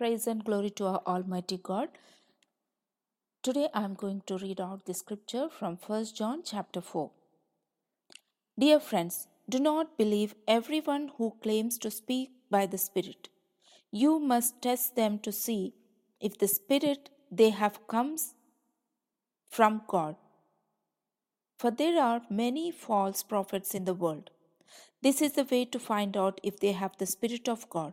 Praise and glory to our Almighty God. Today I am going to read out the scripture from 1 John chapter 4. Dear friends, do not believe everyone who claims to speak by the Spirit. You must test them to see if the Spirit they have comes from God. For there are many false prophets in the world. This is the way to find out if they have the Spirit of God.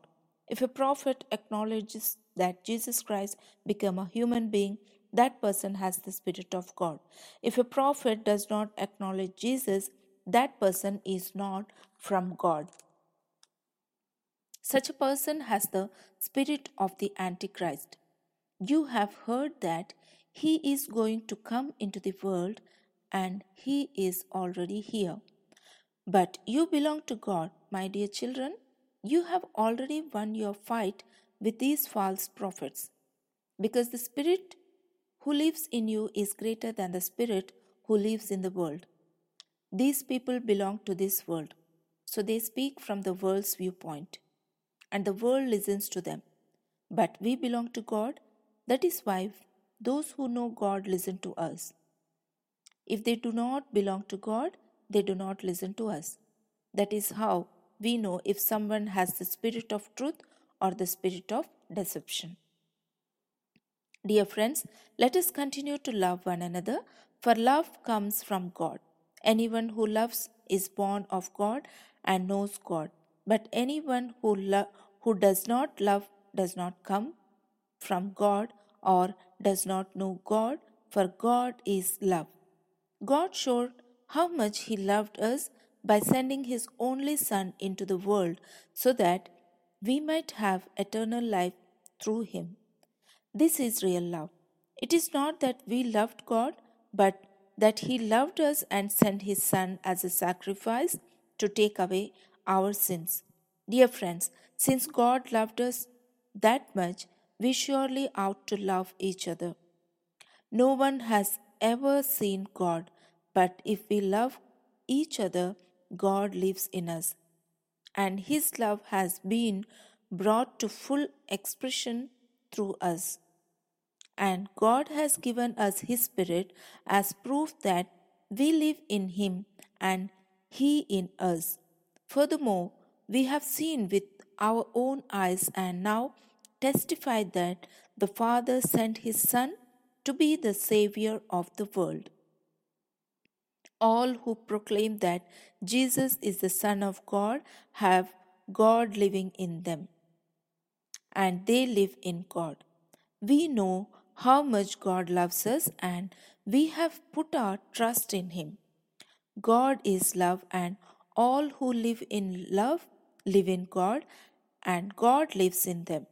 If a prophet acknowledges that Jesus Christ became a human being, that person has the Spirit of God. If a prophet does not acknowledge Jesus, that person is not from God. Such a person has the spirit of the Antichrist. You have heard that he is going to come into the world and he is already here. But you belong to God, my dear children. You have already won your fight with these false prophets, because the Spirit who lives in you is greater than the Spirit who lives in the world. These people belong to this world, so they speak from the world's viewpoint, and the world listens to them. But we belong to God, that is why those who know God listen to us. If they do not belong to God, they do not listen to us. That is how we know if someone has the spirit of truth or the spirit of deception. Dear friends, let us continue to love one another, for love comes from God. Anyone who loves is born of God and knows God. But anyone who, lo- who does not love does not come from God or does not know God, for God is love. God showed how much He loved us by sending His only Son into the world so that we might have eternal life through Him. This is real love. It is not that we loved God, but that He loved us and sent His Son as a sacrifice to take away our sins. Dear friends, since God loved us that much, we surely ought to love each other. No one has ever seen God, but if we love each other, God lives in us. And His love has been brought to full expression through us. And God has given us His Spirit as proof that we live in Him and He in us. Furthermore, we have seen with our own eyes and now testify that the Father sent His Son to be the Savior of the world. All who proclaim that Jesus is the Son of God have God living in them, and they live in God. We know how much God loves us, and we have put our trust in Him. God is love, and all who live in love live in God, and God lives in them.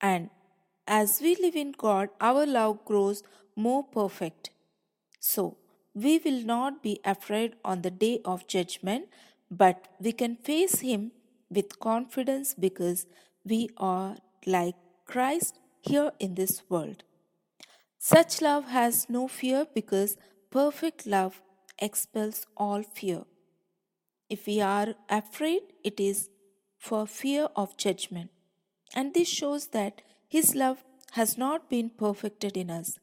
And as we live in God, our love grows more perfect. So, we will not be afraid on the day of judgment, but we can face Him with confidence because we are like Christ here in this world. Such love has no fear because perfect love expels all fear. If we are afraid, it is for fear of judgment. And this shows that His love has not been perfected in us.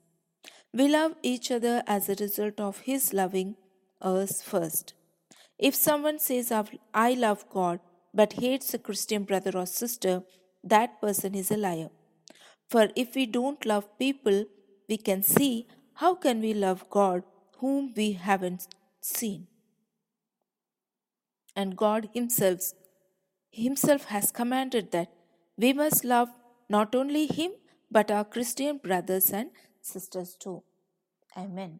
We love each other as a result of His loving us first. If someone says, I love God, but hates a Christian brother or sister, that person is a liar. For if we don't love people we can see, how can we love God whom we haven't seen? And God Himself, Himself has commanded that we must love not only Him but our Christian brothers and sisters too. Amen.